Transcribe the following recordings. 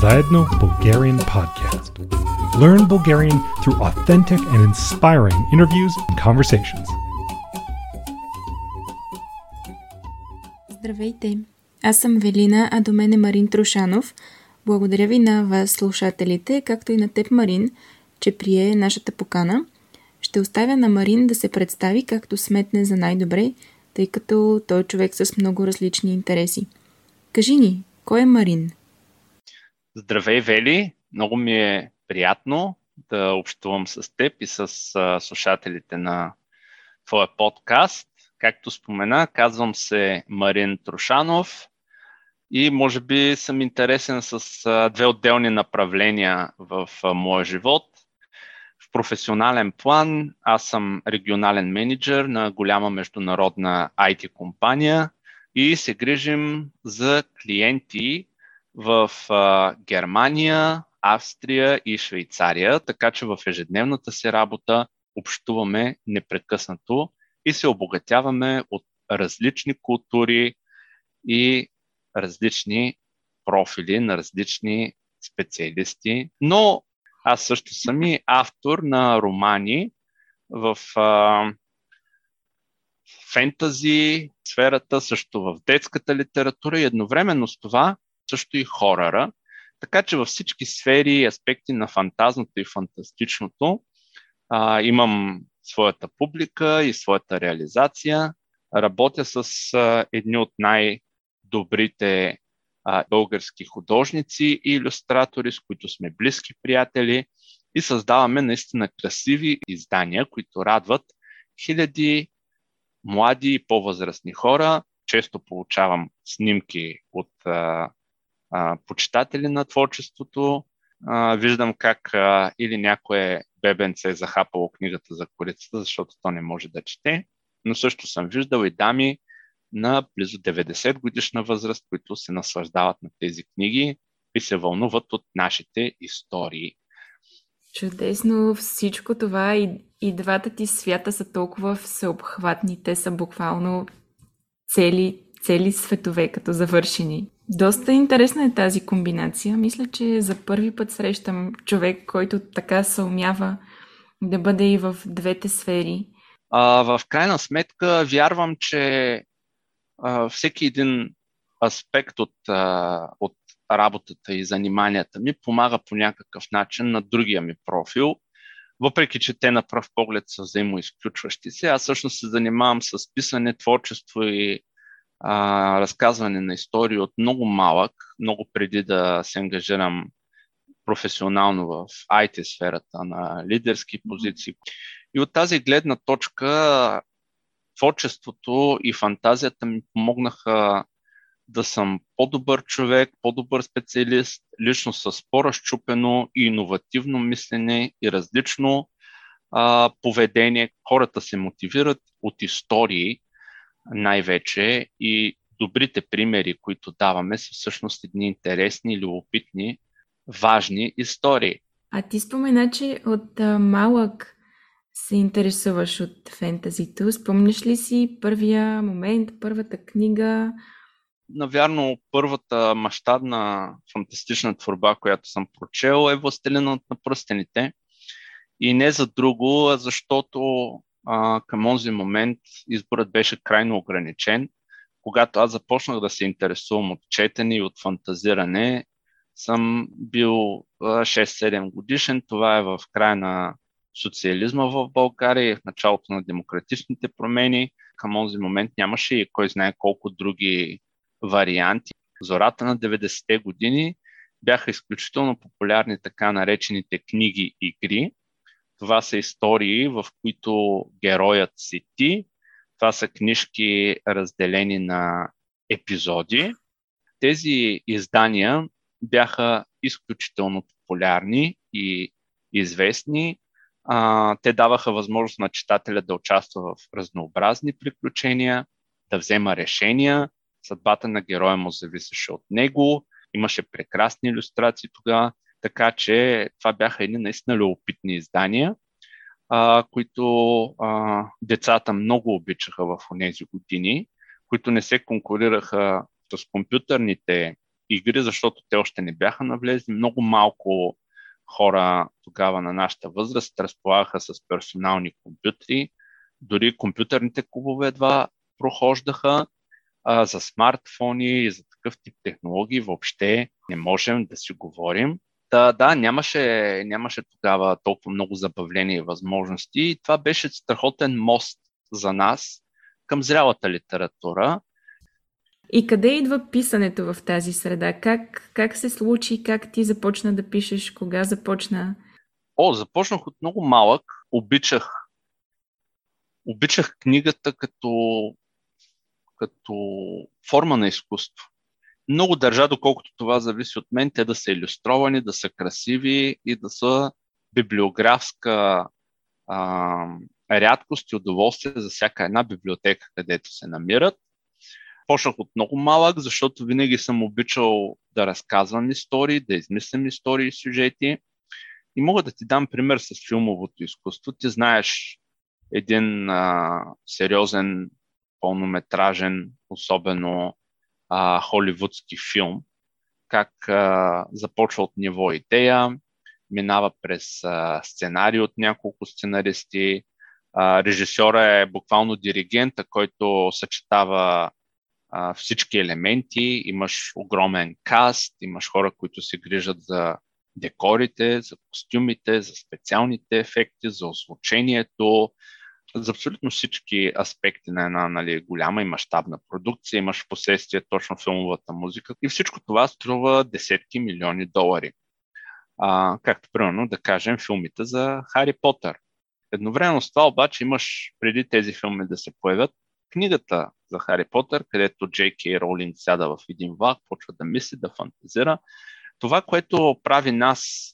Zaedno Bulgarian Podcast. Learn Bulgarian through authentic and inspiring interviews and conversations. Здравейте! Аз съм Велина, а до мен е Марин Трушанов. Благодаря ви на вас, слушателите, както и на теб, Марин, че прие нашата покана. Ще оставя на Марин да се представи както сметне за най-добре, тъй като той е човек с много различни интереси. Кажи ни, кой е Марин? Здравей, Вели! Много ми е приятно да общувам с теб и с слушателите на твоя подкаст. Както спомена, казвам се Марин Трошанов и може би съм интересен с две отделни направления в моя живот. В професионален план аз съм регионален менеджер на голяма международна IT компания и се грижим за клиенти в а, Германия, Австрия и Швейцария, така че в ежедневната си работа общуваме непрекъснато и се обогатяваме от различни култури и различни профили на различни специалисти. Но аз също съм и автор на романи в а, фентази сферата, също в детската литература и едновременно с това също и хорора. Така че във всички сфери и аспекти на фантазното и фантастичното а, имам своята публика и своята реализация. Работя с а, едни от най-добрите а, български художници и иллюстратори, с които сме близки приятели и създаваме наистина красиви издания, които радват хиляди млади и по-възрастни хора. Често получавам снимки от а, почитатели на творчеството. А, виждам как а, или някое бебенце е захапало книгата за корицата, защото то не може да чете, но също съм виждал и дами на близо 90 годишна възраст, които се наслаждават на тези книги и се вълнуват от нашите истории. Чудесно всичко това и, и двата ти свята са толкова всеобхватни. Те са буквално цели, цели светове като завършени. Доста интересна е тази комбинация. Мисля, че за първи път срещам човек, който така се умява да бъде и в двете сфери. А, в крайна сметка, вярвам, че а, всеки един аспект от, а, от работата и заниманията ми помага по някакъв начин на другия ми профил, въпреки че те на пръв поглед са взаимоизключващи се. Аз всъщност се занимавам с писане, творчество и а, разказване на истории от много малък, много преди да се ангажирам професионално в IT сферата на лидерски позиции. И от тази гледна точка творчеството и фантазията ми помогнаха да съм по-добър човек, по-добър специалист, лично с по-разчупено и иновативно мислене и различно а, поведение. Хората се мотивират от истории, най-вече и добрите примери, които даваме, са всъщност едни интересни, любопитни, важни истории. А ти спомена, че от а, малък се интересуваш от фентазито. Спомняш ли си първия момент, първата книга? Навярно, първата мащабна фантастична творба, която съм прочел е Властелинът на пръстените. И не за друго, а защото а, към този момент изборът беше крайно ограничен. Когато аз започнах да се интересувам от четене и от фантазиране, съм бил 6-7 годишен. Това е в края на социализма в България в началото на демократичните промени. Към този момент нямаше и кой знае колко други варианти. Зората на 90-те години бяха изключително популярни така наречените книги-игри, това са истории, в които героят си ти. Това са книжки разделени на епизоди. Тези издания бяха изключително популярни и известни. А, те даваха възможност на читателя да участва в разнообразни приключения, да взема решения. Съдбата на героя му зависеше от него. Имаше прекрасни иллюстрации тогава. Така че това бяха едни наистина любопитни издания, а, които а, децата много обичаха в тези години, които не се конкурираха с компютърните игри, защото те още не бяха навлезли. Много малко хора тогава на нашата възраст разполагаха с персонални компютри. Дори компютърните клубове едва прохождаха а, за смартфони и за такъв тип технологии въобще не можем да си говорим. Да, да, нямаше, нямаше тогава толкова много забавления и възможности. И това беше страхотен мост за нас към зрялата литература. И къде идва писането в тази среда? Как, как се случи? Как ти започна да пишеш? Кога започна? О, започнах от много малък. Обичах, обичах книгата като, като форма на изкуство. Много държа, доколкото това зависи от мен, те да са иллюстровани, да са красиви и да са библиографска а, рядкост и удоволствие за всяка една библиотека, където се намират. Почнах от много малък, защото винаги съм обичал да разказвам истории, да измислям истории и сюжети. И мога да ти дам пример с филмовото изкуство. Ти знаеш един а, сериозен, пълнометражен, особено а, холивудски филм, как а, започва от ниво идея, минава през а, сценарий от няколко сценаристи. А, режисьора е буквално диригента, който съчетава а, всички елементи. Имаш огромен каст, имаш хора, които се грижат за декорите, за костюмите, за специалните ефекти, за озвучението, за абсолютно всички аспекти на една нали, голяма и мащабна продукция. Имаш в последствие точно филмовата музика и всичко това струва десетки милиони долари. А, както примерно да кажем филмите за Хари Потър. Едновременно с това обаче имаш преди тези филми да се появят книгата за Хари Потър, където Джей Ролинг сяда в един влак, почва да мисли, да фантазира. Това, което прави нас,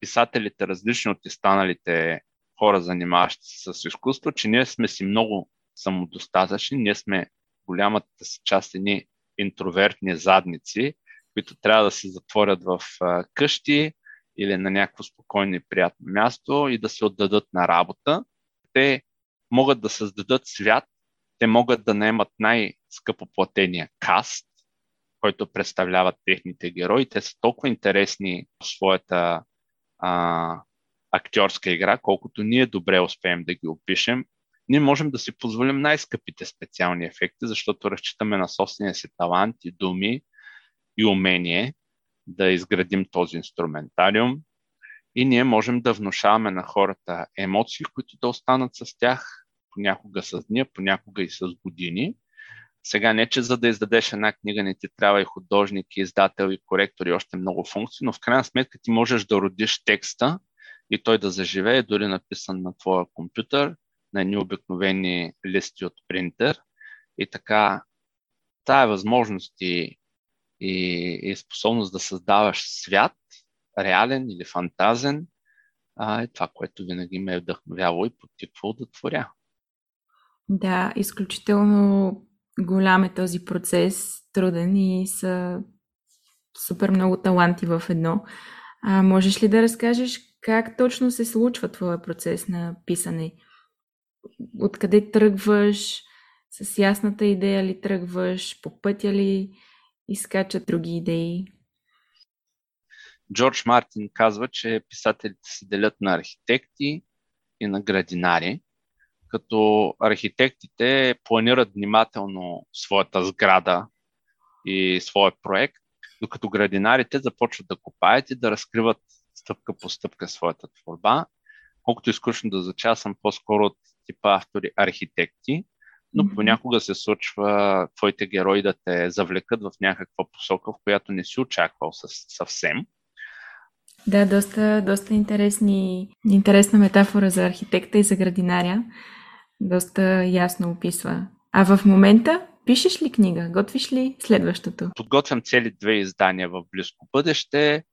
писателите, различни от останалите хора, занимаващи се с изкуство, че ние сме си много самодостатъчни, ние сме голямата си част едни интровертни задници, които трябва да се затворят в къщи или на някакво спокойно и приятно място и да се отдадат на работа. Те могат да създадат свят, те могат да наемат най-скъпоплатения каст, който представляват техните герои. Те са толкова интересни в своята а, актьорска игра, колкото ние добре успеем да ги опишем, ние можем да си позволим най-скъпите специални ефекти, защото разчитаме на собствения си талант и думи и умение да изградим този инструментариум и ние можем да внушаваме на хората емоции, които да останат с тях понякога с дни, понякога и с години. Сега не, че за да издадеш една книга не ти трябва и художник, и издател, и коректор и още много функции, но в крайна сметка ти можеш да родиш текста и той да заживее, дори написан на твоя компютър, на едни обикновени листи от принтер. И така, тая възможност и, и, и способност да създаваш свят, реален или фантазен, а, е това, което винаги ме е вдъхновявало и потиквало да творя. Да, изключително голям е този процес, труден и са супер много таланти в едно. А, можеш ли да разкажеш как точно се случва твоя процес на писане? Откъде тръгваш? С ясната идея ли тръгваш? По пътя ли изкачат други идеи? Джордж Мартин казва, че писателите се делят на архитекти и на градинари, като архитектите планират внимателно своята сграда и своя проект, докато градинарите започват да копаят и да разкриват стъпка по стъпка своята творба. Колкото изкушно да звуча, съм по-скоро от типа автори архитекти, но понякога се случва твоите герои да те завлекат в някаква посока, в която не си очаквал съвсем. Да, доста, доста интересни, интересна метафора за архитекта и за градинаря. Доста ясно описва. А в момента пишеш ли книга? Готвиш ли следващото? Подготвям цели две издания в близко бъдеще.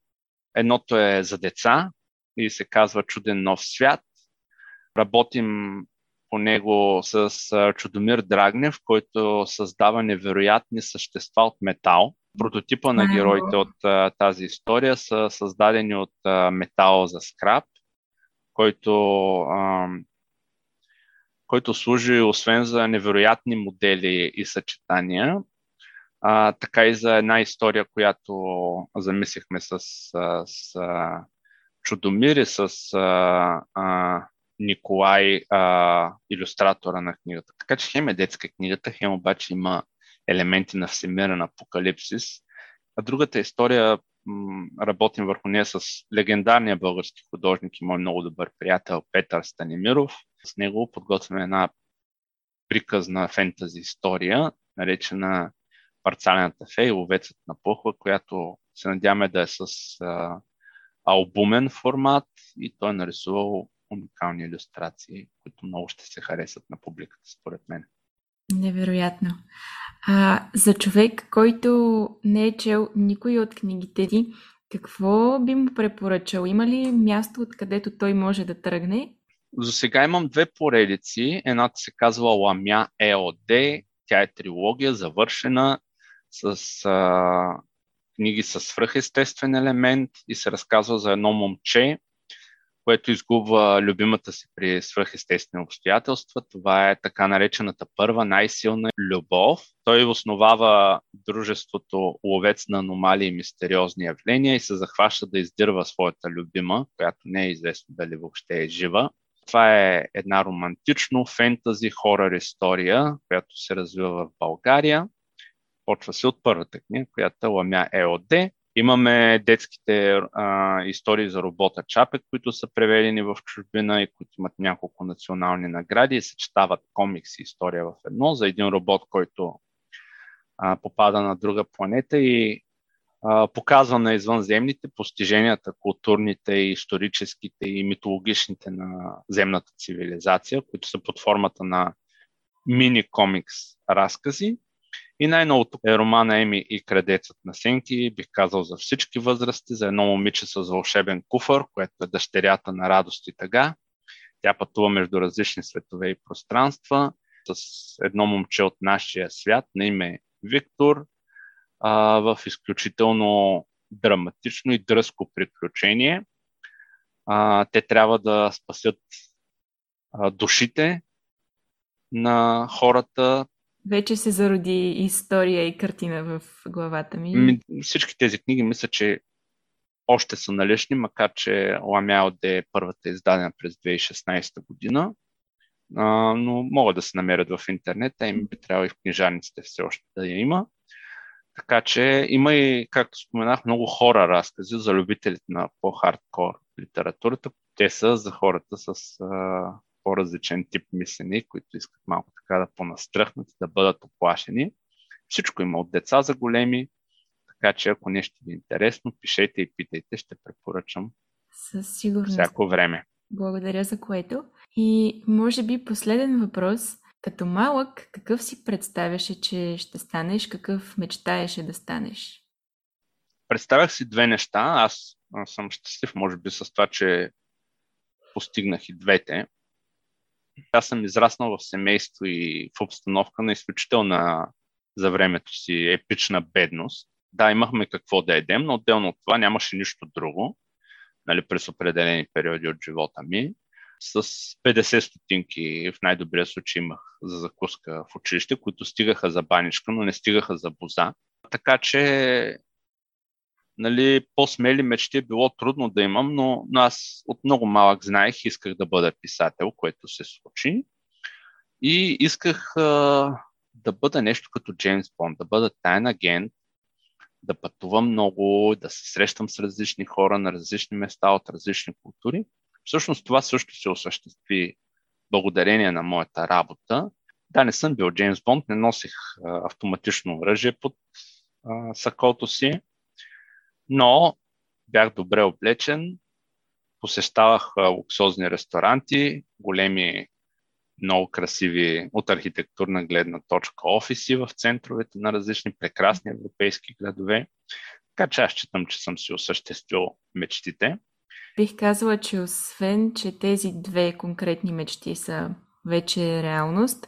Едното е за деца и се казва Чуден нов свят. Работим по него с Чудомир Драгнев, който създава невероятни същества от метал. Прототипа на героите от тази история са създадени от метал за скраб, който, който служи освен за невероятни модели и съчетания, а, така и за една история, която замислихме с, с, с Чудомир и с а, а, Николай, а, иллюстратора на книгата. Така че хем е детска книгата, хем обаче има елементи на всемирен апокалипсис. А другата история, м- работим върху нея с легендарния български художник и мой много добър приятел Петър Станимиров. С него подготвяме една приказна фентази история, наречена Парцалената фея и ловецът на пухва, която се надяваме да е с а, албумен формат и той е нарисувал уникални иллюстрации, които много ще се харесат на публиката, според мен. Невероятно. А, за човек, който не е чел никой от книгите ти, какво би му препоръчал? Има ли място, откъдето той може да тръгне? За сега имам две поредици. Едната се казва Ламя ЕОД. Тя е трилогия, завършена с а, книги с свръхестествен елемент и се разказва за едно момче, което изгубва любимата си при свръхестествени обстоятелства. Това е така наречената първа най-силна любов. Той основава дружеството ловец на аномалии и мистериозни явления и се захваща да издирва своята любима, която не е известно дали въобще е жива. Това е една романтично фентази хорър история, която се развива в България. Почва се от първата книга, която е Ламя ЕОД. Имаме детските а, истории за робота Чапек, които са преведени в чужбина и които имат няколко национални награди и съчетават комикс и история в едно за един робот, който а, попада на друга планета и а, показва на извънземните постиженията, културните, историческите и митологичните на земната цивилизация, които са под формата на мини комикс разкази и най-новото е романа Еми и крадецът на сенки, бих казал за всички възрасти, за едно момиче с вълшебен куфър, което е дъщерята на радост и тъга. Тя пътува между различни светове и пространства с едно момче от нашия свят на име Виктор а, в изключително драматично и дръзко приключение. А, те трябва да спасят а, душите на хората вече се зароди история и картина в главата ми. Всички тези книги мисля, че още са налични, макар че Ламяо е първата издадена през 2016 година, а, но могат да се намерят в интернет, а им би трябвало и в книжарниците все още да я има. Така че има и, както споменах, много хора разкази за любителите на по-хардкор литературата. Те са за хората с а, по-различен тип мислени, които искат малко така да понастръхнат и да бъдат оплашени. Всичко има от деца за големи, така че ако нещо ви е интересно, пишете и питайте, ще препоръчам Със сигурност. всяко време. Благодаря за което. И може би последен въпрос. Като малък, какъв си представяше, че ще станеш? Какъв мечтаеше да станеш? Представях си две неща. Аз съм щастлив, може би, с това, че постигнах и двете. Аз съм израснал в семейство и в обстановка на изключителна за времето си епична бедност. Да, имахме какво да едем, но отделно от това нямаше нищо друго нали, през определени периоди от живота ми. С 50 стотинки в най-добрия случай имах за закуска в училище, които стигаха за баничка, но не стигаха за боза. Така че нали, по-смели мечти било трудно да имам, но, но аз от много малък знаех, исках да бъда писател, което се случи. И исках а, да бъда нещо като Джеймс Бонд, да бъда тайн агент, да пътувам много, да се срещам с различни хора на различни места от различни култури. Всъщност това също се осъществи благодарение на моята работа. Да, не съм бил Джеймс Бонд, не носих а, автоматично оръжие под а, сакото си, но бях добре облечен, посещавах луксозни ресторанти, големи, много красиви от архитектурна гледна точка офиси в центровете на различни прекрасни европейски градове. Така че аз считам, че съм си осъществил мечтите. Бих казала, че освен, че тези две конкретни мечти са вече реалност,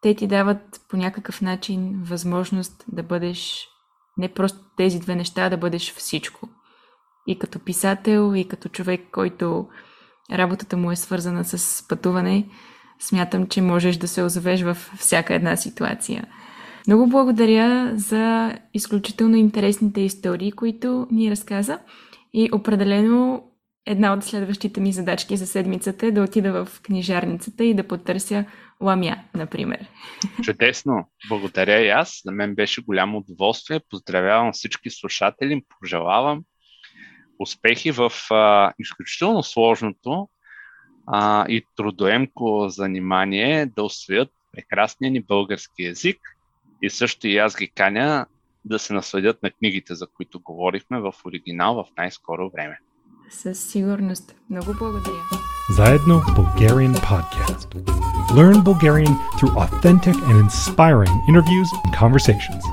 те ти дават по някакъв начин възможност да бъдеш не просто тези две неща, да бъдеш всичко. И като писател, и като човек, който работата му е свързана с пътуване, смятам, че можеш да се озовеш във всяка една ситуация. Много благодаря за изключително интересните истории, които ни разказа. И определено една от следващите ми задачки за седмицата е да отида в книжарницата и да потърся ламя, например. Чудесно! Благодаря и аз. За мен беше голямо удоволствие. Поздравявам всички слушатели. Пожелавам успехи в а, изключително сложното а, и трудоемко занимание да освоят прекрасния ни български язик и също и аз ги каня да се насладят на книгите, за които говорихме в оригинал в най-скоро време. Със сигурност. Много благодаря. Заедно Bulgarian Podcast. Learn Bulgarian through authentic and inspiring interviews and conversations.